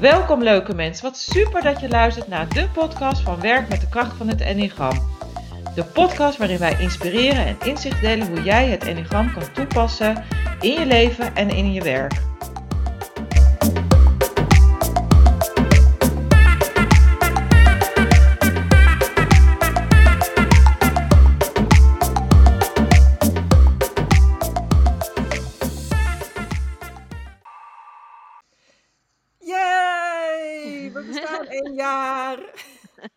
Welkom leuke mensen, wat super dat je luistert naar de podcast van Werk met de kracht van het Enneagram. De podcast waarin wij inspireren en inzicht delen hoe jij het Enneagram kan toepassen in je leven en in je werk.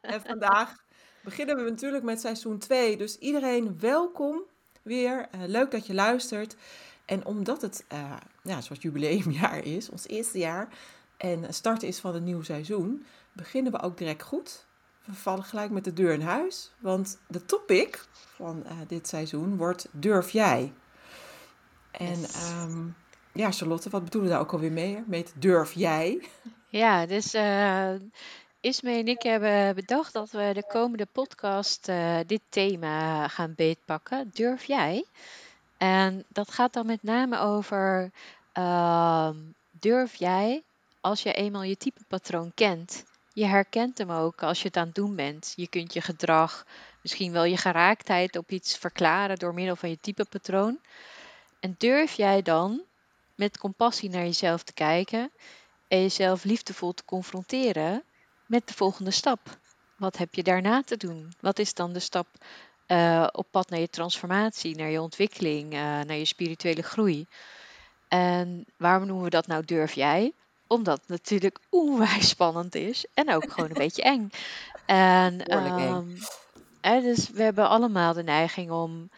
En vandaag beginnen we natuurlijk met seizoen 2. Dus iedereen welkom weer. Eh, leuk dat je luistert. En omdat het, eh ja, zoals jubileumjaar is, ons eerste jaar, en start is van het nieuwe seizoen, beginnen we ook direct goed. We vallen gelijk met de deur in huis. Want de topic van eh, dit seizoen wordt Durf jij? En ehm, ja, Charlotte, wat bedoelen we daar ook alweer mee? Met Durf jij? Ja, dus Ismee en ik hebben bedacht dat we de komende podcast eh, dit thema gaan beetpakken. Durf jij? En dat gaat dan met name over, ehm, durf jij als je eenmaal je typepatroon kent? Je herkent hem ook als je het aan het doen bent. Je kunt je gedrag, misschien wel je geraaktheid op iets verklaren door middel van je typepatroon. En durf jij dan met compassie naar jezelf te kijken en jezelf liefdevol te confronteren met de volgende stap. Wat heb je daarna te doen? Wat is dan de stap eh, op pad naar je transformatie, naar je ontwikkeling, eh, naar je spirituele groei? En waarom noemen we dat nou durf jij? Omdat het natuurlijk onwijs spannend is en ook gewoon een beetje eng. En eng. ehm, dus we hebben allemaal de neiging om,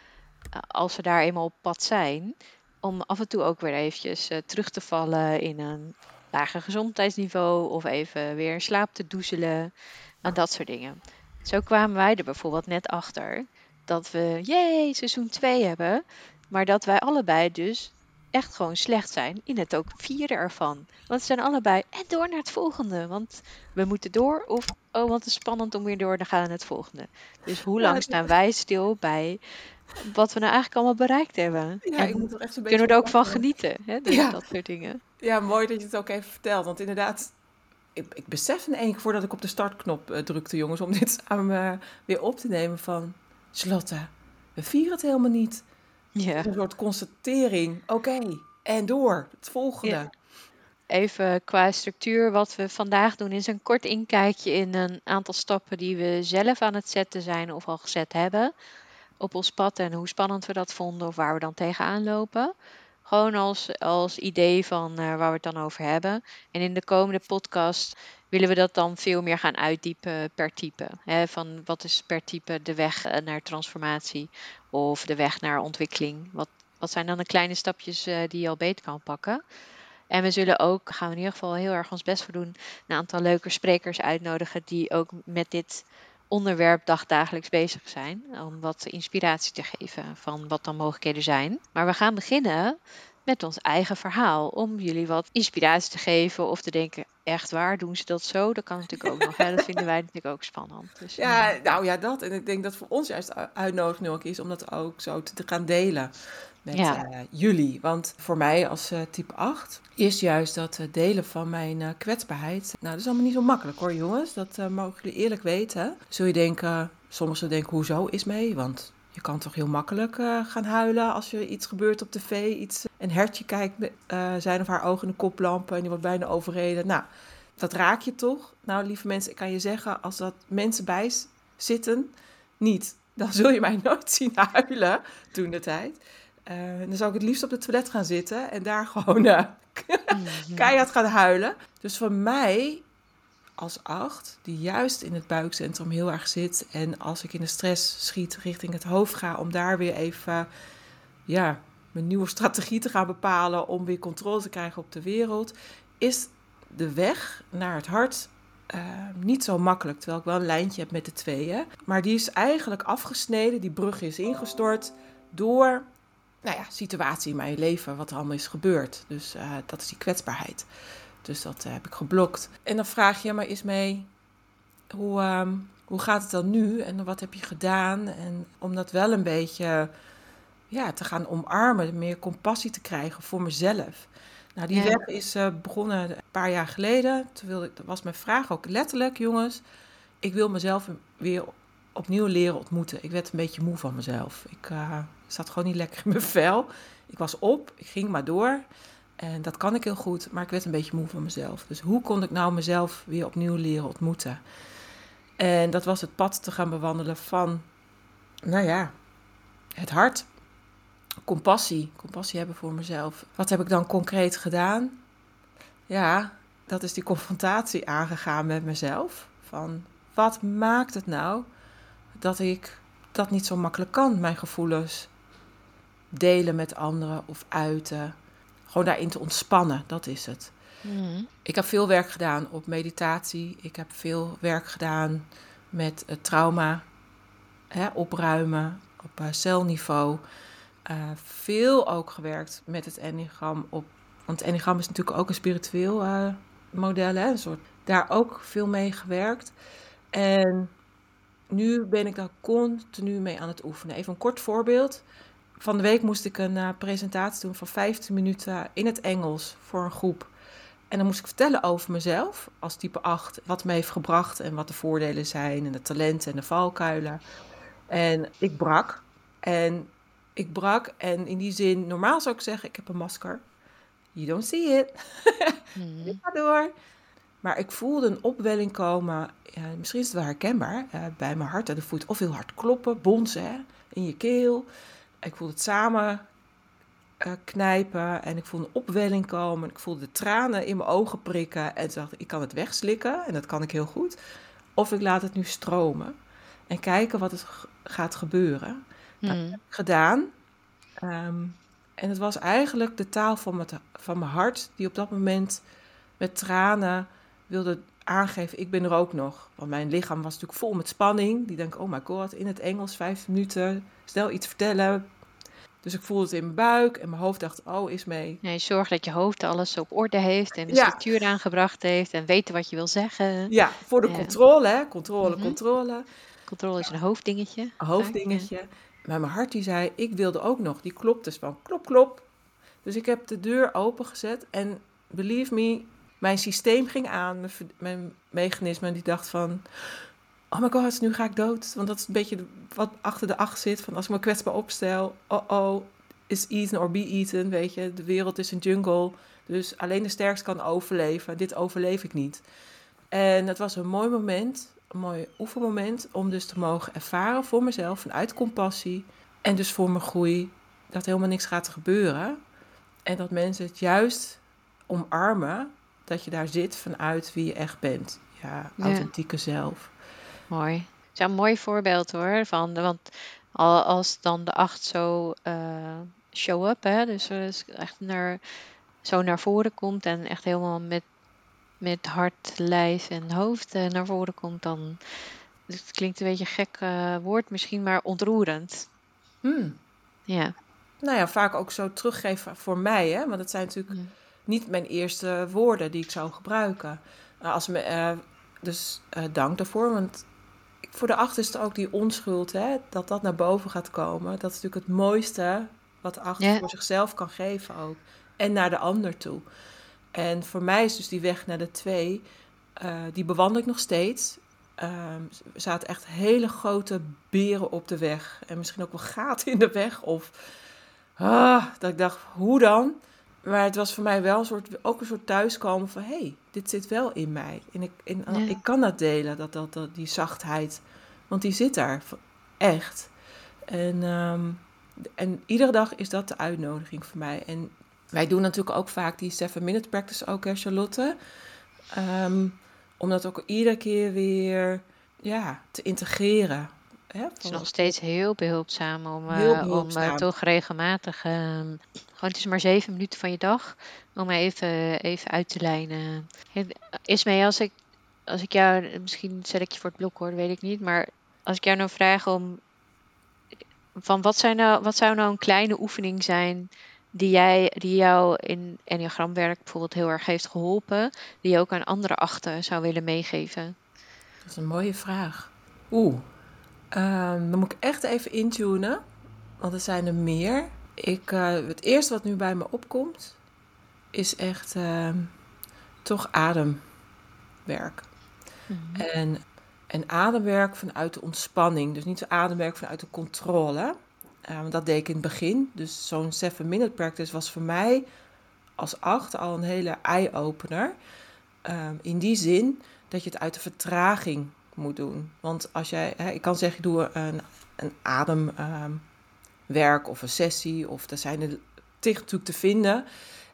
eh, als we daar eenmaal op pad zijn, om af en toe ook weer eventjes terug te vallen in een lager gezondheidsniveau of even weer slaap te doezelen en dat soort dingen. Zo kwamen wij er bijvoorbeeld net achter dat we, jee, seizoen 2 hebben, maar dat wij allebei dus echt gewoon slecht zijn in het ook vieren ervan. Want we zijn allebei en door naar het volgende, want we moeten door of oh, wat is spannend om weer door te gaan naar het volgende. Dus hoe lang staan wij stil bij wat we nou eigenlijk allemaal bereikt hebben? Ja, en ik moet er echt een beetje kunnen we er ook van genieten, hè? Dus Ja. dat soort dingen. Ja, mooi dat je het ook even vertelt. Want inderdaad, ik, ik besef in één keer voordat ik op de startknop eh, drukte, jongens, om dit samen eh, weer op te nemen van... Charlotte, we vieren het helemaal niet. Ja. Een soort constatering. Oké, en door. Het volgende. Ja. Even qua structuur, wat we vandaag doen is een kort inkijkje in een aantal stappen die we zelf aan het zetten zijn of al gezet hebben op ons pad en hoe spannend we dat vonden of waar we dan tegenaan lopen. Gewoon als, als idee van eh, waar we het dan over hebben. En in de komende podcast willen we dat dan veel meer gaan uitdiepen per type. Hè, van wat is per type de weg eh, naar transformatie of de weg naar ontwikkeling? Wat, wat zijn dan de kleine stapjes eh, die je al beter kan pakken? En we zullen ook, gaan we in ieder geval heel erg ons best voor doen, een aantal leuke sprekers uitnodigen die ook met dit onderwerp dagdagelijks bezig zijn. Om wat inspiratie te geven van wat dan mogelijkheden zijn. Maar we gaan beginnen met ons eigen verhaal. Om jullie wat inspiratie te geven of te denken, echt waar, doen ze dat zo? Dat kan natuurlijk ook nog. Hè? Dat vinden wij natuurlijk ook spannend. Dus, Ja, eh, nou ja, dat. En ik denk dat voor ons juist uitnodiging ook is om dat ook zo te te gaan delen met Ja. eh, jullie. Want voor mij als eh, type 8 is juist dat eh, delen van mijn kwetsbaarheid. Nou, dat is allemaal niet zo makkelijk hoor, jongens. Dat mogen jullie eerlijk weten. Zul je denken, sommigen denken, hoezo is mee? Want je kan toch heel makkelijk gaan huilen als er iets gebeurt op tv. Iets, een hertje kijkt met zijn of haar ogen in de koplampen en die wordt bijna overreden. Nou, dat raak je toch? Nou, lieve mensen, ik kan je zeggen, als dat mensen bij zitten, niet, dan zul je mij nooit zien huilen toen de tijd. Eh, dan zou ik het liefst op het toilet gaan zitten en daar gewoon mhm. keihard gaan huilen. Dus voor mij als acht, die juist in het buikcentrum heel erg zit. En als ik in de stress schiet richting het hoofd ga, om daar weer even ja, mijn nieuwe strategie te gaan bepalen om weer controle te krijgen op de wereld, is de weg naar het hart eh, niet zo makkelijk. Terwijl ik wel een lijntje heb met de tweeën. Maar die is eigenlijk afgesneden, die brug is ingestort door nou ja, situatie in mijn leven, wat er allemaal is gebeurd. Dus eh, dat is die kwetsbaarheid. Dus dat eh, heb ik geblokt. En dan vraag je maar eens mee, hoe, ehm, hoe gaat het dan nu en wat heb je gedaan? En om dat wel een beetje ja, te gaan omarmen, meer compassie te krijgen voor mezelf. Nou, die Ja. weg is eh, begonnen een paar jaar geleden. Toen wilde ik, dat was mijn vraag ook letterlijk, jongens. Ik wil mezelf weer opnieuw leren ontmoeten. Ik werd een beetje moe van mezelf. Ik zat gewoon niet lekker in mijn vel. Ik was op, ik ging maar door. En dat kan ik heel goed, maar ik werd een beetje moe van mezelf. Dus hoe kon ik nou mezelf weer opnieuw leren ontmoeten? En dat was het pad te gaan bewandelen van, nou ja, het hart. Compassie, compassie hebben voor mezelf. Wat heb ik dan concreet gedaan? Ja, dat is die confrontatie aangegaan met mezelf. Van wat maakt het nou dat ik dat niet zo makkelijk kan, mijn gevoelens delen met anderen of uiten. Gewoon daarin te ontspannen, dat is het. Mhm. Ik heb veel werk gedaan op meditatie. Ik heb veel werk gedaan met het trauma hè, opruimen op eh, celniveau. Eh, veel ook gewerkt met het enneagram op. Want het enneagram is natuurlijk ook een spiritueel eh, model. Hè, een soort, daar ook veel mee gewerkt. En nu ben ik daar continu mee aan het oefenen. Even een kort voorbeeld. Van de week moest ik een eh, presentatie doen van 15 minuten in het Engels voor een groep. En dan moest ik vertellen over mezelf als type 8, wat me heeft gebracht en wat de voordelen zijn en de talenten en de valkuilen. En ik brak. En ik brak en in die zin, normaal zou ik zeggen, ik heb een masker. You don't see it. Ik ga door. Maar ik voelde een opwelling komen. Ja, misschien is het wel herkenbaar. eh, bij mijn hart en de voet. Of heel hard kloppen, bonzen hè, in je keel. Ik voelde het samen eh, knijpen. En ik voelde een opwelling komen. Ik voelde de tranen in mijn ogen prikken. En dacht ik, ik kan het wegslikken. En dat kan ik heel goed. Of ik laat het nu stromen. En kijken wat er g- gaat gebeuren Mhm. gedaan. Ehm, en het was eigenlijk de taal van mijn, van mijn hart, die op dat moment met tranen wilde aangeven: ik ben er ook nog. Want mijn lichaam was natuurlijk vol met spanning. Die denkt: oh my god, in het Engels vijf minuten, snel iets vertellen. Dus ik voelde het in mijn buik en mijn hoofd dacht: oh, is mee. Nee, zorg dat je hoofd alles op orde heeft en de Ja. structuur aangebracht heeft en weten wat je wil zeggen. Ja, voor de Ja. controle, hè? Controle, Mhm. controle. Controle is een hoofddingetje. Een hoofddingetje. Maar mijn hart die zei, ik wilde ook nog. Die klopt dus van klop, klop. Dus ik heb de deur opengezet en believe me, mijn systeem ging aan. Mijn, mechanisme die dacht van, oh my god, nu ga ik dood. Want dat is een beetje wat achter de acht zit. Van als ik me kwetsbaar opstel, oh oh, is eaten or be eaten, weet je. De wereld is een jungle, dus alleen de sterkste kan overleven. Dit overleef ik niet. En het was een mooi moment, een mooi oefenmoment om dus te mogen ervaren voor mezelf vanuit compassie en dus voor mijn groei dat helemaal niks gaat gebeuren en dat mensen het juist omarmen dat je daar zit vanuit wie je echt bent. Ja, Ja. authentieke zelf. Mooi. Het is een mooi voorbeeld hoor. Van, want al- als dan de acht zo eh, show up, hè, dus is echt naar, zo naar voren komt en echt helemaal met, met hart, lijf en hoofd eh, naar voren komt, dan. Het klinkt een beetje een gek eh, woord, misschien maar ontroerend. Hmm. Ja. Nou ja, vaak ook zo teruggeven voor mij, hè? want het zijn natuurlijk. Niet mijn eerste woorden die ik zou gebruiken. Nou, als me, eh, dus eh, dank daarvoor, want voor de acht is het ook die onschuld, hè? dat dat naar boven gaat komen. Dat is natuurlijk het mooiste wat de acht Ja. voor zichzelf kan geven ook. En naar de ander toe. En voor mij is dus die weg naar de twee, eh, die bewandel ik nog steeds. Ehm, er zaten echt hele grote beren op de weg. En misschien ook wel gaten in de weg. Of ah, dat ik dacht, hoe dan? Maar het was voor mij wel een soort, ook een soort thuiskomen van... hé, hey, dit zit wel in mij. En ik, en, Ja. ik kan dat delen, dat, dat, dat, die zachtheid. Want die zit daar, echt. En, ehm, en iedere dag is dat de uitnodiging voor mij. En wij doen natuurlijk ook vaak die 7-minute practice ook, hè, Charlotte. Ehm, om dat ook iedere keer weer ja, te integreren. Hè? Het is nog steeds heel behulpzaam om, eh, Heel om behulpzaam. eh, toch regelmatig, ehm, gewoon het is maar zeven minuten van je dag, om even, even uit te lijnen. Hey, Ismee, als ik, als ik jou, misschien zet ik je voor het blok hoor, dat weet ik niet, maar als ik jou nou vraag om, van wat, zijn nou, wat zou nou een kleine oefening zijn die, jij, die jou in enneagramwerk bijvoorbeeld heel erg heeft geholpen, die je ook aan andere achten zou willen meegeven? Dat is een mooie vraag. Oeh, ehm, dan moet ik echt even intunen, want er zijn er meer. Ik, eh, het eerste wat nu bij me opkomt, is echt ehm, toch ademwerk. Mhm. En, en ademwerk vanuit de ontspanning. Dus niet zo ademwerk vanuit de controle. Want dat deed ik in het begin. Dus zo'n 7-minute practice was voor mij als acht al een hele eye-opener. Um, in die zin dat je het uit de vertraging moet doen. Want als jij, hè, ik kan zeggen, ik doe een, een ademwerk um, of een sessie, of er zijn er tig natuurlijk te vinden.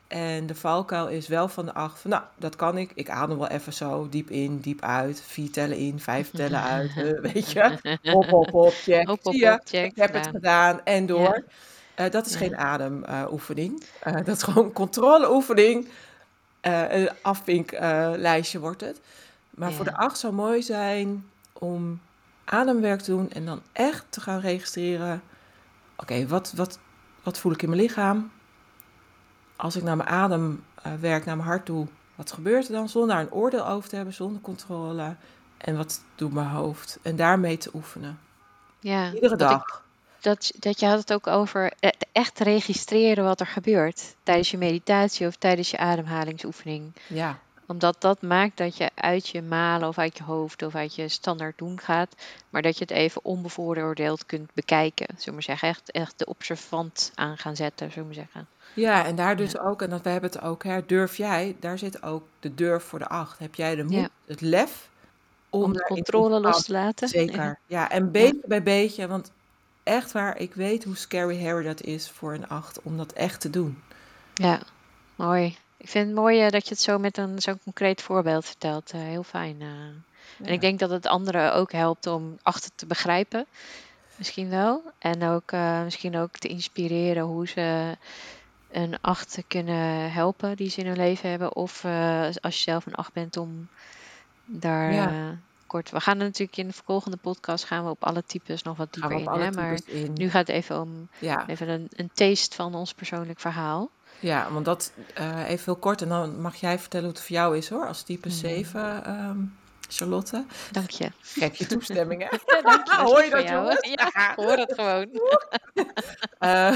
En de valkuil is wel van de acht van, nou, dat kan ik. Ik adem wel even zo diep in, diep uit. Vier tellen in, vijf tellen uit. Uh, weet je, hop, hop, hop, check. Hop, hop, Zie je, check, ik heb het gedaan. en door. Uh, dat is Ja. geen ademoefening. Uh, dat is gewoon controleoefening. Een afvinklijstje wordt het. Maar voor de acht zou mooi zijn om ademwerk te doen en dan echt te gaan registreren. Oké, wat, wat, wat voel ik in mijn lichaam? Als ik naar mijn ademwerk, naar mijn hart doe, wat gebeurt er dan? Zonder daar een oordeel over te hebben, zonder controle. En wat doet mijn hoofd? En daarmee te oefenen. Ja, Iedere ik- dag. dat, dat je had het ook over eh, echt registreren wat er gebeurt tijdens je meditatie of tijdens je ademhalingsoefening. Ja, Omdat dat maakt dat je uit je malen of uit je hoofd of uit je standaard doen gaat, maar dat je het even onbevooroordeeld kunt bekijken. Zullen we maar zeggen, echt, echt de observant aan gaan zetten, zullen we zeggen. ja en daar dus ook, en dat we hebben het ook, hè, durf jij, daar zit ook de durf voor de acht. Heb jij de moed, Ja. het lef om, Om de controle los te laten. Zeker. Ja, en beetje bij beetje, want echt waar, ik weet hoe scary Harry dat is voor een acht, om dat echt te doen. Ja, mooi. Ik vind het mooi eh, dat je het zo met een zo'n concreet voorbeeld vertelt. Eh, heel fijn. eh. En ik denk dat het anderen ook helpt om achter te begrijpen. Misschien wel. En ook misschien ook te inspireren hoe ze een acht kunnen helpen die ze in hun leven hebben. Of als je zelf een acht bent om daar Ja. kort. We gaan er natuurlijk in de volgende podcast gaan we op alle types nog wat dieper in. Hè? Maar in. nu gaat het even om Ja, even een, een taste van ons persoonlijk verhaal. Ja, want dat eh, even heel kort en dan mag jij vertellen hoe het voor jou is hoor, als type Mhm. 7, ehm, Charlotte. Dank je. Geef je toestemming hè? Ja, dank je. Dat Hoor je dat, jou? Ja, hoor het gewoon. Eh,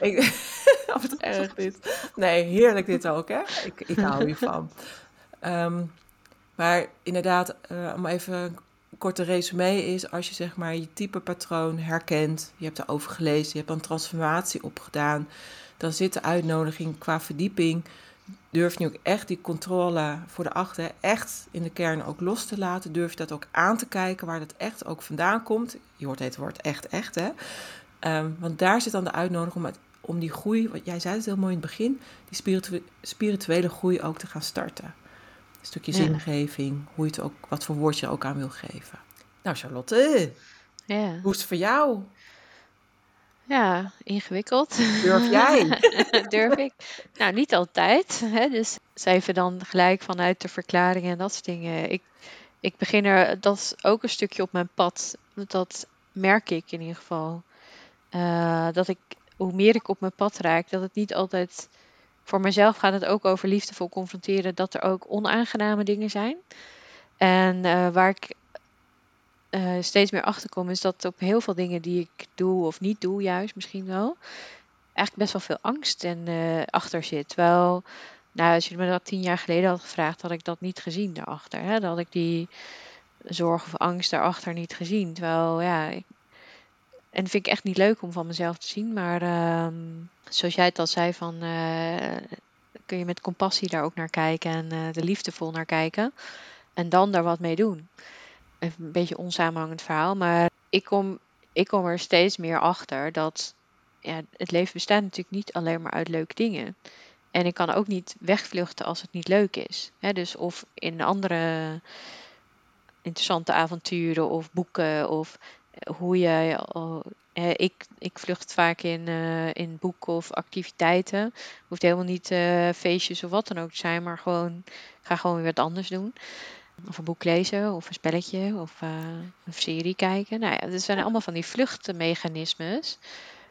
ik, of het erg dit. Nee, heerlijk dit ook, hè? Ik, ik hou hiervan. Ehm maar inderdaad, eh, om even een korte resume is, als je zeg maar je type patroon herkent, je hebt erover gelezen, je hebt een transformatie opgedaan, dan zit de uitnodiging qua verdieping. Durf je ook echt die controle voor de achter echt in de kern ook los te laten? Durf je dat ook aan te kijken waar dat echt ook vandaan komt? Je hoort het woord echt, echt, hè? Ehm, want daar zit dan de uitnodiging om, het- om die groei, wat jij zei het heel mooi in het begin, die spiritu- spirituele groei ook te gaan starten. Een stukje Ja. zingeving, hoe je het ook, wat voor woord je er ook aan wil geven. Nou, Charlotte, Ja, hoe is het voor jou? Ja ingewikkeld. Durf jij? Durf ik? Nou, niet altijd. Hè? Dus even dan gelijk vanuit de verklaringen en dat soort dingen. Ik, ik begin er, dat is ook een stukje op mijn pad. Dat merk ik in ieder geval. Eh, dat ik, hoe meer ik op mijn pad raak, dat het niet altijd. Voor mezelf gaat het ook over liefdevol confronteren dat er ook onaangename dingen zijn. En eh, waar ik eh, steeds meer achter kom, is dat op heel veel dingen die ik doe of niet doe, juist misschien wel, eigenlijk best wel veel angst en, eh, achter zit. Terwijl, nou, als je me dat tien jaar geleden had gevraagd, had ik dat niet gezien daarachter. Hè? Dan had ik die zorg of angst daarachter niet gezien. Terwijl, ja, ik- en vind ik echt niet leuk om van mezelf te zien. Maar ehm, zoals jij het al zei, van, eh, kun je met compassie daar ook naar kijken en er liefdevol naar kijken. En dan daar wat mee doen. Een beetje onsamenhangend verhaal, maar ik kom, ik kom er steeds meer achter dat ja, het leven bestaat natuurlijk niet alleen maar uit leuke dingen. En ik kan ook niet wegvluchten als het niet leuk is. Dus of in andere interessante avonturen of boeken of eh, hoe je. oh, eh, ik, ik vlucht vaak in, eh, in boeken of activiteiten. Hoeft helemaal niet eh, feestjes of wat dan ook te zijn, maar gewoon, ga gewoon weer wat anders doen. Of een boek lezen, of een spelletje, of eh, een serie kijken. Nou ja, dat zijn allemaal van die vluchtmechanismes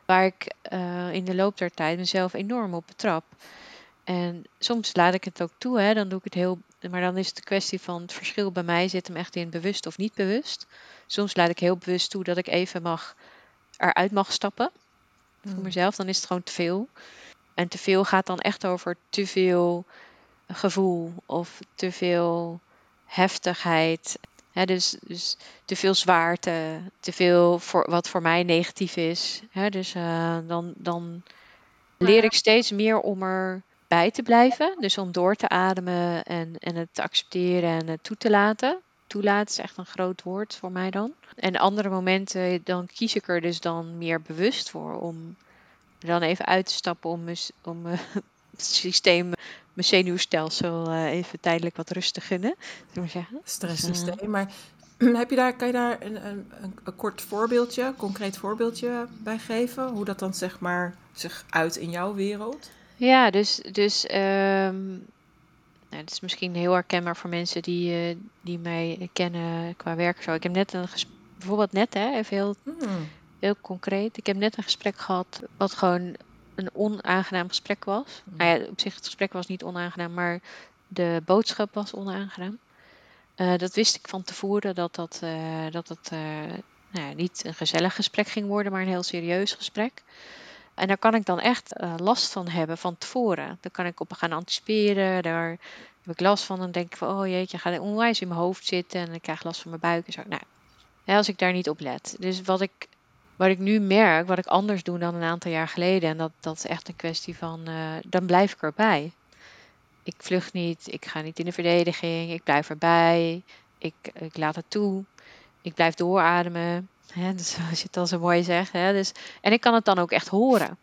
waar ik eh, in de loop der tijd mezelf enorm op betrap. En soms laat ik het ook toe, hè, dan doe ik het heel. Maar dan is het een kwestie van het verschil bij mij zit hem echt in bewust of niet bewust. Soms laat ik heel bewust toe dat ik even mag eruit mag stappen voor Mm. mezelf. Dan is het gewoon te veel. En te veel gaat dan echt over te veel gevoel of te veel heftigheid. Dus, dus te veel zwaarte, te veel voor, wat voor mij negatief is. Dus uh, dan, dan leer ik steeds meer om erbij te blijven. Dus om door te ademen en, en het te accepteren en het toe te laten. Toelaten is echt een groot woord voor mij dan. En andere momenten, dan kies ik er dus dan meer bewust voor om dan even uit te stappen om, om uh, het systeem, mijn zenuwstelsel uh, even tijdelijk wat rust te gunnen. Zullen we zeggen. Stresssysteem. Maar heb je daar, kan je daar een, een, een, kort voorbeeldje, een concreet voorbeeldje bij geven? Hoe dat dan zeg maar zich uit in jouw wereld? Ja, dus, dus um, nou, het is misschien heel herkenbaar voor mensen die, uh, die mij kennen qua werk. Zo. Ik heb net een bijvoorbeeld net, hè, even heel, hmm. heel concreet. Ik heb net een gesprek gehad wat gewoon een onaangenaam gesprek was. Hmm. Nou ja, op zich het gesprek was niet onaangenaam, maar de boodschap was onaangenaam. Uh, dat wist ik van tevoren dat dat, uh, dat, dat uh, nou ja, niet een gezellig gesprek ging worden, maar een heel serieus gesprek. En daar kan ik dan echt last van hebben van tevoren. Daar kan ik op gaan anticiperen. Daar heb ik last van. Dan denk ik van, oh jeetje, gaat onwijs in mijn hoofd zitten. En ik krijg last van mijn buik en zo. Nou, als ik daar niet op let. Dus wat ik, wat ik nu merk, wat ik anders doe dan een aantal jaar geleden. En dat, dat is echt een kwestie van, dan blijf ik erbij ik vlucht niet, ik ga niet in de verdediging, ik blijf erbij, ik, ik laat het toe, ik blijf doorademen. Hè, dus je het al zo mooi zegt. Hè, dus, en ik kan het dan ook echt horen.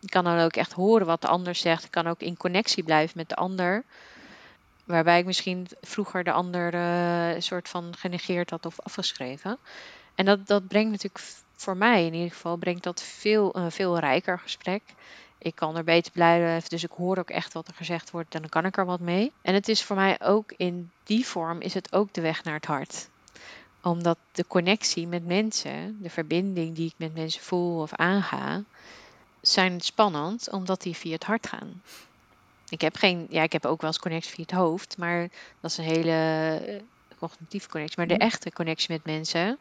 Ik kan dan ook echt horen wat de ander zegt. Ik kan ook in connectie blijven met de ander. Waarbij ik misschien vroeger de ander een soort van genegeerd had of afgeschreven. En dat, dat brengt natuurlijk voor mij in ieder geval brengt dat veel, een veel rijker gesprek ik kan er beter blijven. Dus ik hoor ook echt wat er gezegd wordt en dan kan ik er wat mee. En het is voor mij ook in die vorm is het ook de weg naar het hart. Omdat de connectie met mensen, de verbinding die ik met mensen voel of aanga, zijn spannend omdat die via het hart gaan. Ik heb geen, ja, ik heb ook wel eens connectie via het hoofd, maar dat is een hele eh, cognitieve connectie. Maar de mhm. echte connectie met mensen,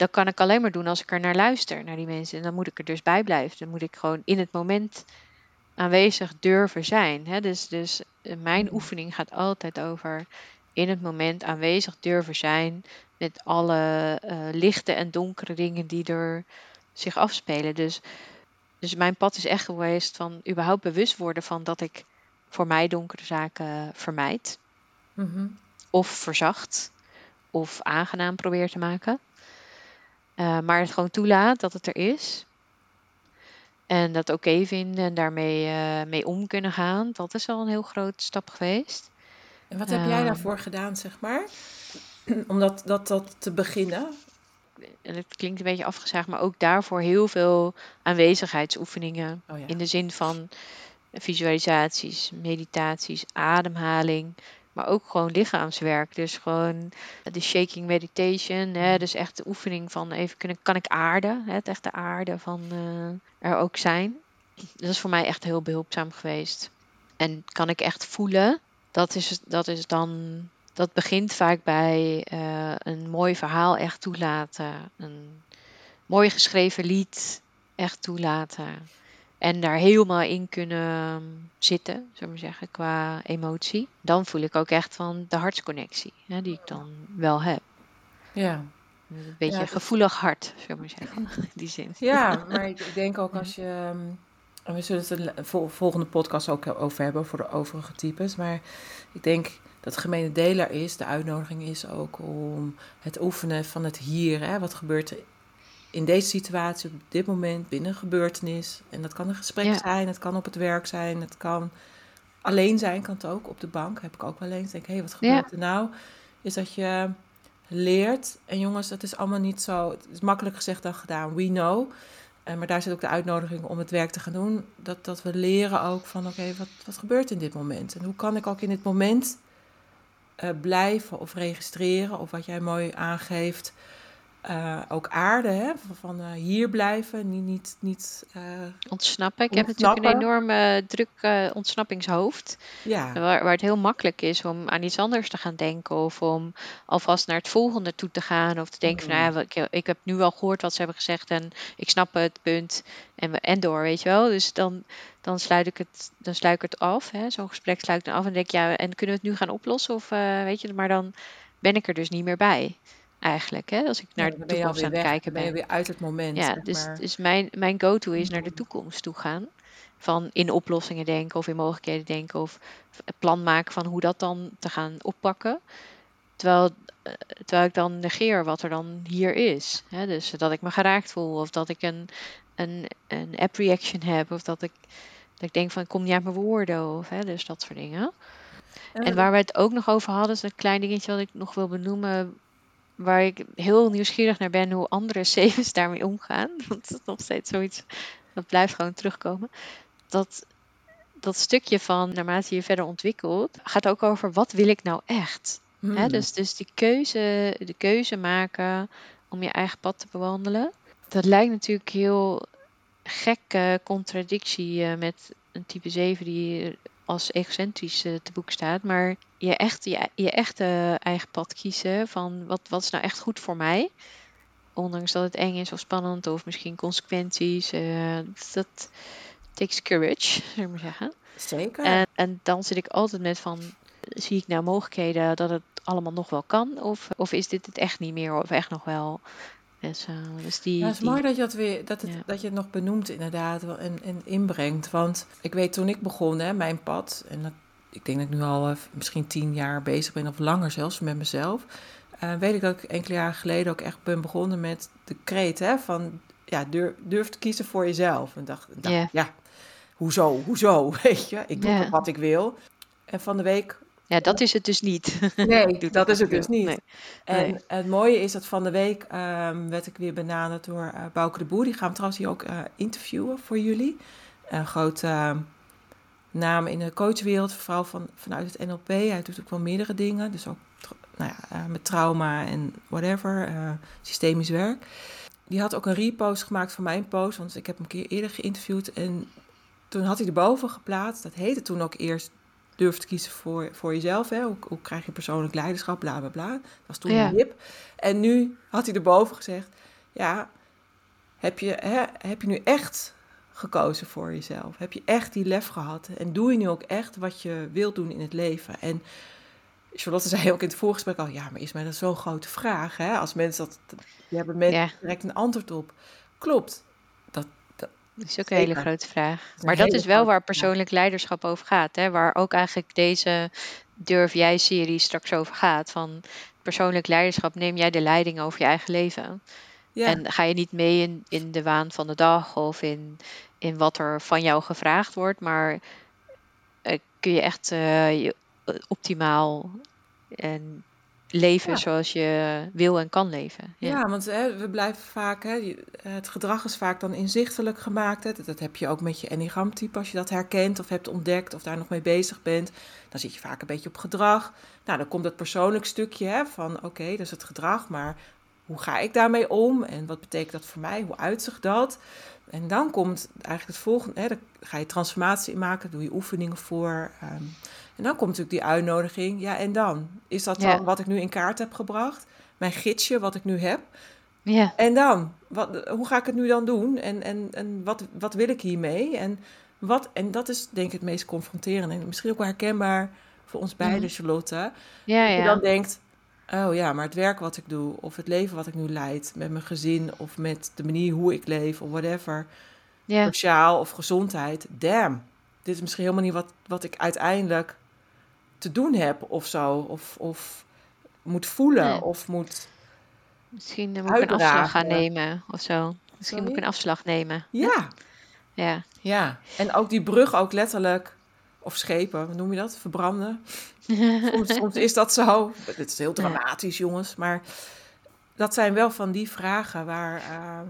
dat kan ik alleen maar doen als ik er naar luister, naar die mensen. En dan moet ik er dus bij blijven. Dan moet ik gewoon in het moment aanwezig durven zijn. Hè? Dus, dus eh, mijn mm. oefening gaat altijd over in het moment aanwezig durven zijn met alle uh, lichte en donkere dingen die er zich afspelen. Dus, dus mijn pad is echt geweest van überhaupt bewust worden van dat ik voor mij donkere zaken vermijd. Mm-hmm. Of verzacht. Of aangenaam probeer te maken. Uh, maar het gewoon toelaat dat het er is. En dat oké vinden en daarmee uh, mee om kunnen gaan. Dat is al een heel grote stap geweest. En wat heb jij ehm, daarvoor gedaan, zeg maar? Om dat, dat, dat te beginnen? En het klinkt een beetje afgezaagd, maar ook daarvoor heel veel aanwezigheidsoefeningen. Oh ja. In de zin van visualisaties, meditaties, ademhaling. Maar ook gewoon lichaamswerk. Dus gewoon de shaking meditation. Hè, dus echt de oefening van even kunnen, kan ik aarden. Hè, het echte aarde van uh, er ook zijn. Dat is voor mij echt heel behulpzaam geweest. En kan ik echt voelen. Dat is, dat is dan. Dat begint vaak bij uh, een mooi verhaal echt toelaten. Een mooi geschreven lied echt toelaten. En daar helemaal in kunnen zitten, zullen we zeggen, qua emotie. Dan voel ik ook echt van de hartsconnectie, hè, die ik dan wel heb. Ja. Een beetje gevoelig hart, zullen we zeggen, in die zin. Ja, maar ik denk ook als je... Ehm, en we zullen het de volgende podcast ook over hebben voor de overige types. Maar ik denk dat de gemene deler is, de uitnodiging is ook om het oefenen van het hier. Hè? Wat gebeurt er in deze situatie, op dit moment, binnen een gebeurtenis. En dat kan een gesprek zijn, het kan op het werk zijn, het kan alleen zijn, kan het ook op de bank. Heb ik ook wel eens. Denk, hé, hey, wat gebeurt er nou? Is dat je leert. En jongens, dat is allemaal niet zo. Het is makkelijk gezegd dan gedaan. We know. Uh, maar daar zit ook de uitnodiging om het werk te gaan doen. Dat, dat we leren ook van, oké, wat, wat gebeurt in dit moment? En hoe kan ik ook in dit moment uh, blijven of registreren? Of wat jij mooi aangeeft, uh, ook aarde, hè? van, van uh, hier blijven, niet, niet, niet uh, ontsnappen. Ik heb natuurlijk een enorme druk ontsnappingshoofd, ja. waar, waar het heel makkelijk is om aan iets anders te gaan denken of om alvast naar het volgende toe te gaan of te denken van, nou, ik, ik heb nu wel gehoord wat ze hebben gezegd en ik snap het, punt, en, en door, weet je wel. Dus dan, dan sluit ik het, dan sluit ik het af, zo'n gesprek sluit ik dan af en denk ja, en kunnen we het nu gaan oplossen of weet je, maar dan ben ik er dus niet meer bij eigenlijk. Hè? Als ik naar de toekomst aan het kijken ben. Ben je weer uit het moment. Ja, dus, dus mijn, mijn go-to is naar de toekomst toe gaan. Van in oplossingen denken of in mogelijkheden denken of plan maken van hoe dat dan te gaan oppakken. Terwijl, eh, terwijl ik dan negeer wat er dan hier is. Hè? Dus dat ik me geraakt voel of dat ik een, een, een app reaction heb of dat ik, dat ik denk van ik kom niet uit mijn woorden of hè? dus dat soort dingen. En waar we het ook nog over hadden, is een klein dingetje wat ik nog wil benoemen waar ik heel nieuwsgierig naar ben hoe andere sevens daarmee omgaan. Want het is nog steeds zoiets, dat blijft gewoon terugkomen. Dat, dat stukje van naarmate je verder ontwikkelt, gaat ook over wat wil ik nou echt? Hmm. dus, dus die keuze, de keuze maken om je eigen pad te bewandelen. Dat lijkt natuurlijk heel gekke contradictie uh, met een type 7 die als egocentrisch te boek staat. Maar je, echt, je, je echte eigen pad kiezen van wat, wat is nou echt goed voor mij. Ondanks dat het eng is of spannend of misschien consequenties. Uh, dat takes courage, zullen we maar zeggen. Zeker. En, en dan zit ik altijd met van, zie ik nou mogelijkheden dat het allemaal nog wel kan? Of, of is dit het echt niet meer of echt nog wel? Dus, uh, dus die, ja, het is die... mooi dat je het weer dat, het, dat je het nog benoemt inderdaad en, en inbrengt. Want ik weet toen ik begon, hè, mijn pad, en dat, ik denk dat ik nu al uh, misschien tien jaar bezig ben of langer zelfs met mezelf. Uh, weet ik dat ik enkele jaren geleden ook echt ben begonnen met de kreet hè, van ja, durf, durf te kiezen voor jezelf. En dacht, dacht yeah. ja, hoezo, hoezo, weet je, ik doe yeah. wat ik wil. En van de week ja, dat is het dus niet. Nee, dat is het dus niet. Nee. En nee. het mooie is dat van de week um, werd ik weer benaderd door uh, Bouke de Boer. Die gaan we trouwens hier ook uh, interviewen voor jullie. Een grote uh, naam in de coachwereld, vooral van, vanuit het NLP. Hij doet ook wel meerdere dingen, dus ook nou ja, uh, met trauma en whatever, systemisch werk. Die had ook een repost gemaakt van mijn post, want ik heb hem een keer eerder geïnterviewd. En toen had hij erboven geplaatst, dat heette toen ook eerst durf te kiezen voor, voor jezelf. Hè? Hoe, hoe krijg je persoonlijk leiderschap, bla bla bla. Dat was toen ja. hip. En nu had hij erboven gezegd: Ja, heb je, hè, heb je nu echt gekozen voor jezelf? Heb je echt die lef gehad? En doe je nu ook echt wat je wilt doen in het leven? En Charlotte zei ook in het voorgesprek al: Ja, maar is mij dat zo'n grote vraag? Hè? Als mensen dat. Je hebben mensen ja. direct een antwoord op. Klopt. Dat, dat is ook een hele grote vraag. Maar dat is wel waar persoonlijk leiderschap over gaat. Hè? Waar ook eigenlijk deze Durf Jij serie straks over gaat. Van persoonlijk leiderschap, neem jij de leiding over je eigen leven. Ja. En ga je niet mee in, in de waan van de dag of in, in wat er van jou gevraagd wordt. Maar uh, kun je echt uh, je optimaal en leven ja. zoals je wil en kan leven. Ja, ja want hè, we blijven vaak, hè, het gedrag is vaak dan inzichtelijk gemaakt. Hè. Dat heb je ook met je enneagramtype. Als je dat herkent of hebt ontdekt of daar nog mee bezig bent, dan zit je vaak een beetje op gedrag. Nou, dan komt dat persoonlijk stukje hè, van oké, okay, dat is het gedrag, maar hoe ga ik daarmee om en wat betekent dat voor mij? Hoe uitzicht dat? En dan komt eigenlijk het volgende, hè, dan ga je transformatie in maken, doe je oefeningen voor. Um, en dan komt natuurlijk die uitnodiging. Ja, en dan? Is dat dan ja. wat ik nu in kaart heb gebracht? Mijn gidsje, wat ik nu heb? Ja. En dan? Wat, hoe ga ik het nu dan doen? En, en, en wat, wat wil ik hiermee? En, wat, en dat is denk ik het meest confronterende. En misschien ook wel herkenbaar voor ons beiden, mm. Charlotte. Ja, dat je dan denkt, oh ja, maar het werk wat ik doe... of het leven wat ik nu leid met mijn gezin... of met de manier hoe ik leef of whatever... Sociaal of gezondheid, damn. Dit is misschien helemaal niet wat, wat ik uiteindelijk te doen heb of zo. Of, of moet voelen Nee. of moet... Misschien moet ik een afslag gaan nemen of zo. Misschien Sorry? moet ik een afslag nemen. Ja, Ja. ja. En ook die brug ook letterlijk... Of schepen, hoe noem je dat? Verbranden. Soms, soms is dat zo. Dit is heel dramatisch, jongens. Maar dat zijn wel van die vragen waar eh,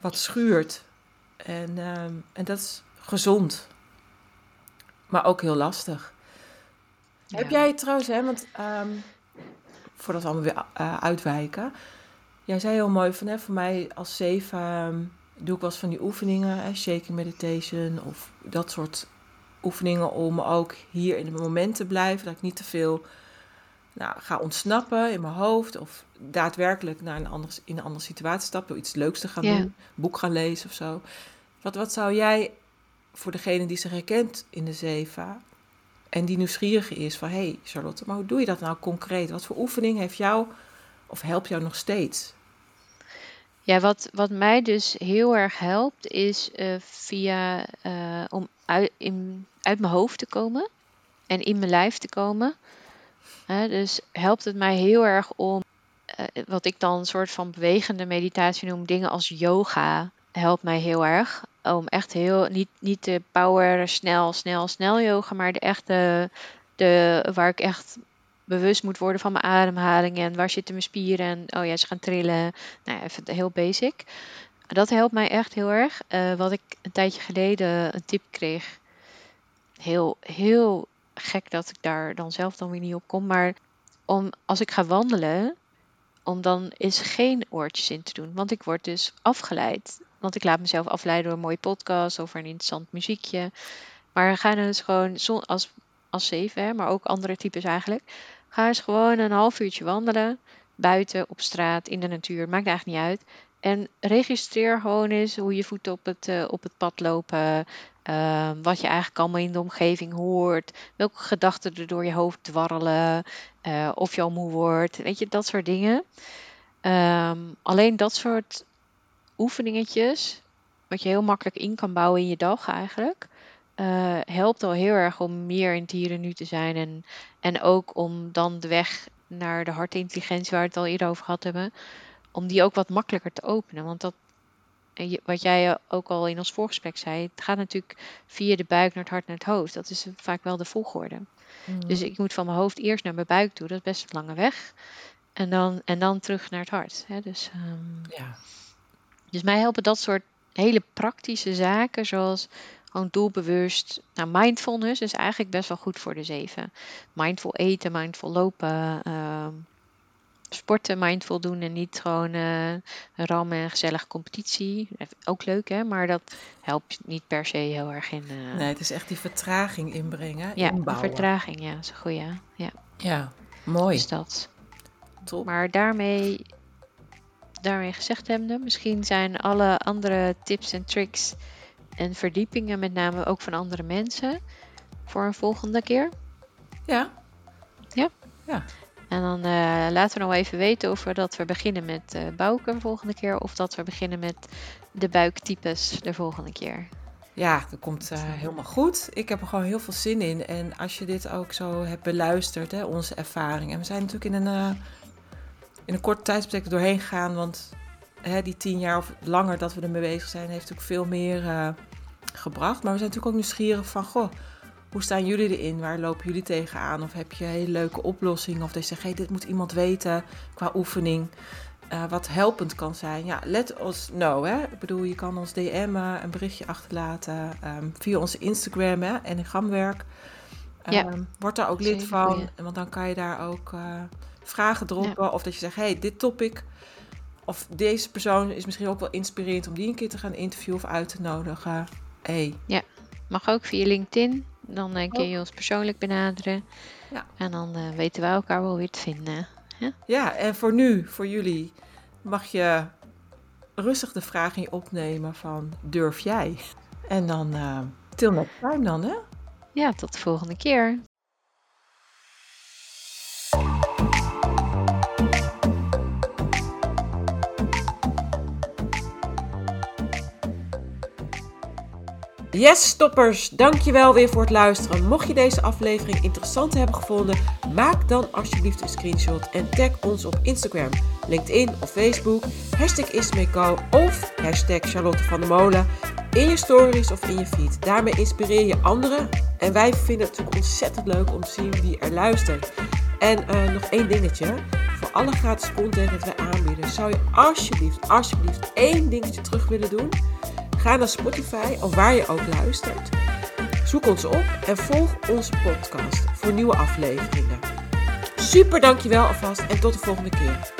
wat schuurt. En, ehm, en dat is gezond. Maar ook heel lastig. Heb jij trouwens, hè, want ehm, voordat we allemaal weer eh, uitwijken. Jij zei heel mooi van, hè, voor mij als zeven ehm, doe ik wel eens van die oefeningen, hè, shaking meditation of dat soort oefeningen om ook hier in het moment te blijven. Dat ik niet te veel nou, ga ontsnappen in mijn hoofd of daadwerkelijk naar een ander, in een andere situatie stap door iets leuks te gaan doen, boek gaan lezen of zo. Wat, wat zou jij voor degene die zich herkent in de zeven en die nieuwsgierig is van, hé hey Charlotte, maar hoe doe je dat nou concreet? Wat voor oefening heeft jou of helpt jou nog steeds? Ja, wat, wat mij dus heel erg helpt, is eh, via eh, om uit, in, uit mijn hoofd te komen en in mijn lijf te komen. Dus helpt het mij heel erg om, eh, wat ik dan een soort van bewegende meditatie noem, dingen als yoga, helpt mij heel erg. Om echt heel, niet, niet de power, snel, snel, snel yoga, maar de echte, de, waar ik echt bewust moet worden van mijn ademhaling en waar zitten mijn spieren en oh ja, ze gaan trillen. Nou ja, even heel basic. Dat helpt mij echt heel erg. Eh, wat ik een tijdje geleden een tip kreeg. Heel, heel gek dat ik daar dan zelf dan weer niet op kom. Maar om, als ik ga wandelen, om dan eens geen oortjes in te doen. Want ik word dus afgeleid. Want ik laat mezelf afleiden door een mooie podcast of een interessant muziekje. Maar ga dus gewoon, als, als zeven, maar ook andere types eigenlijk. Ga eens gewoon een half uurtje wandelen. Buiten, op straat, in de natuur. Maakt eigenlijk niet uit. En registreer gewoon eens hoe je voeten op het, eh, op het pad lopen. eh, wat je eigenlijk allemaal in de omgeving hoort. Welke gedachten er door je hoofd dwarrelen. eh, of je al moe wordt. Weet je, dat soort dingen. Ehm, alleen dat soort oefeningetjes. Wat je heel makkelijk in kan bouwen in je dag eigenlijk. Eh, helpt al heel erg om meer in het hier en nu te zijn. En, en ook om dan de weg naar de hartintelligentie, waar we het al eerder over gehad hebben, om die ook wat makkelijker te openen. Want dat, wat jij ook al in ons voorgesprek zei, het gaat natuurlijk via de buik naar het hart naar het hoofd. Dat is vaak wel de volgorde. Dus ik moet van mijn hoofd eerst naar mijn buik toe, dat is best een lange weg. En dan, en dan terug naar het hart. Hè? Dus, ehm, Ja. dus mij helpen dat soort hele praktische zaken, zoals gewoon doelbewust. Nou, mindfulness is eigenlijk best wel goed voor de zeven. Mindful eten, mindful lopen, ehm, sporten, mindful doen en niet gewoon eh rammen en gezellige competitie. Ook leuk hè, maar dat helpt niet per se heel erg in. eh, Nee, het is echt die vertraging inbrengen, ja, inbouwen. vertraging, ja, dat is een goeie. Ja, Ja, mooi. is dat. Top. Maar daarmee, daarmee gezegd hebbende, misschien zijn alle andere tips en tricks en verdiepingen, met name ook van andere mensen, voor een volgende keer. Ja, En dan eh, laten we nog even weten of we dat we beginnen met eh bouken de volgende keer, of dat we beginnen met de buiktypes de volgende keer. ja, dat komt eh, helemaal goed. Ik heb er gewoon heel veel zin in. En als je dit ook zo hebt beluisterd, hè, onze ervaring. En we zijn natuurlijk in een, in een korte tijdsbestek doorheen gegaan. Want hè, die tien jaar of langer dat we ermee bezig zijn, heeft natuurlijk veel meer eh, gebracht. Maar we zijn natuurlijk ook nieuwsgierig van, goh, hoe staan jullie erin? Waar lopen jullie tegenaan? Of heb je hele leuke oplossingen? Of dat je zegt, hey, dit moet iemand weten qua oefening. eh, wat helpend kan zijn. Ja, let us know. Hè? Ik bedoel, je kan ons DM'en, een berichtje achterlaten ehm, via onze Instagram hè, en. Ja. Ehm, word daar ook lid van, want dan kan je daar ook eh, vragen droppen. Of dat je zegt, hey, dit topic of deze persoon is misschien ook wel inspirerend om die een keer te gaan interviewen of uit te nodigen. Hey, Mag ook via LinkedIn. Dan eh, kun je ons persoonlijk benaderen. Ja. En dan eh, weten wij elkaar wel weer te vinden. Ja, en voor nu, voor jullie, mag je rustig de vraag in je opnemen van durf jij? En dan eh till next time dan, hè? Ja, tot de volgende keer. Yes, stoppers! Dankjewel weer voor het luisteren. Mocht je deze aflevering interessant hebben gevonden, maak dan alsjeblieft een screenshot en tag ons op Instagram, LinkedIn of Facebook, hashtag Ismeco of hashtag Charlotte van der Molen in je stories of in je feed. Daarmee inspireer je anderen en wij vinden het natuurlijk ontzettend leuk om te zien wie er luistert. En eh, nog één dingetje. Voor alle gratis content dat wij aanbieden, zou je alsjeblieft, alsjeblieft één dingetje terug willen doen. Ga naar Spotify of waar je ook luistert. Zoek ons op en volg onze podcast voor nieuwe afleveringen. Super dankjewel alvast en tot de volgende keer.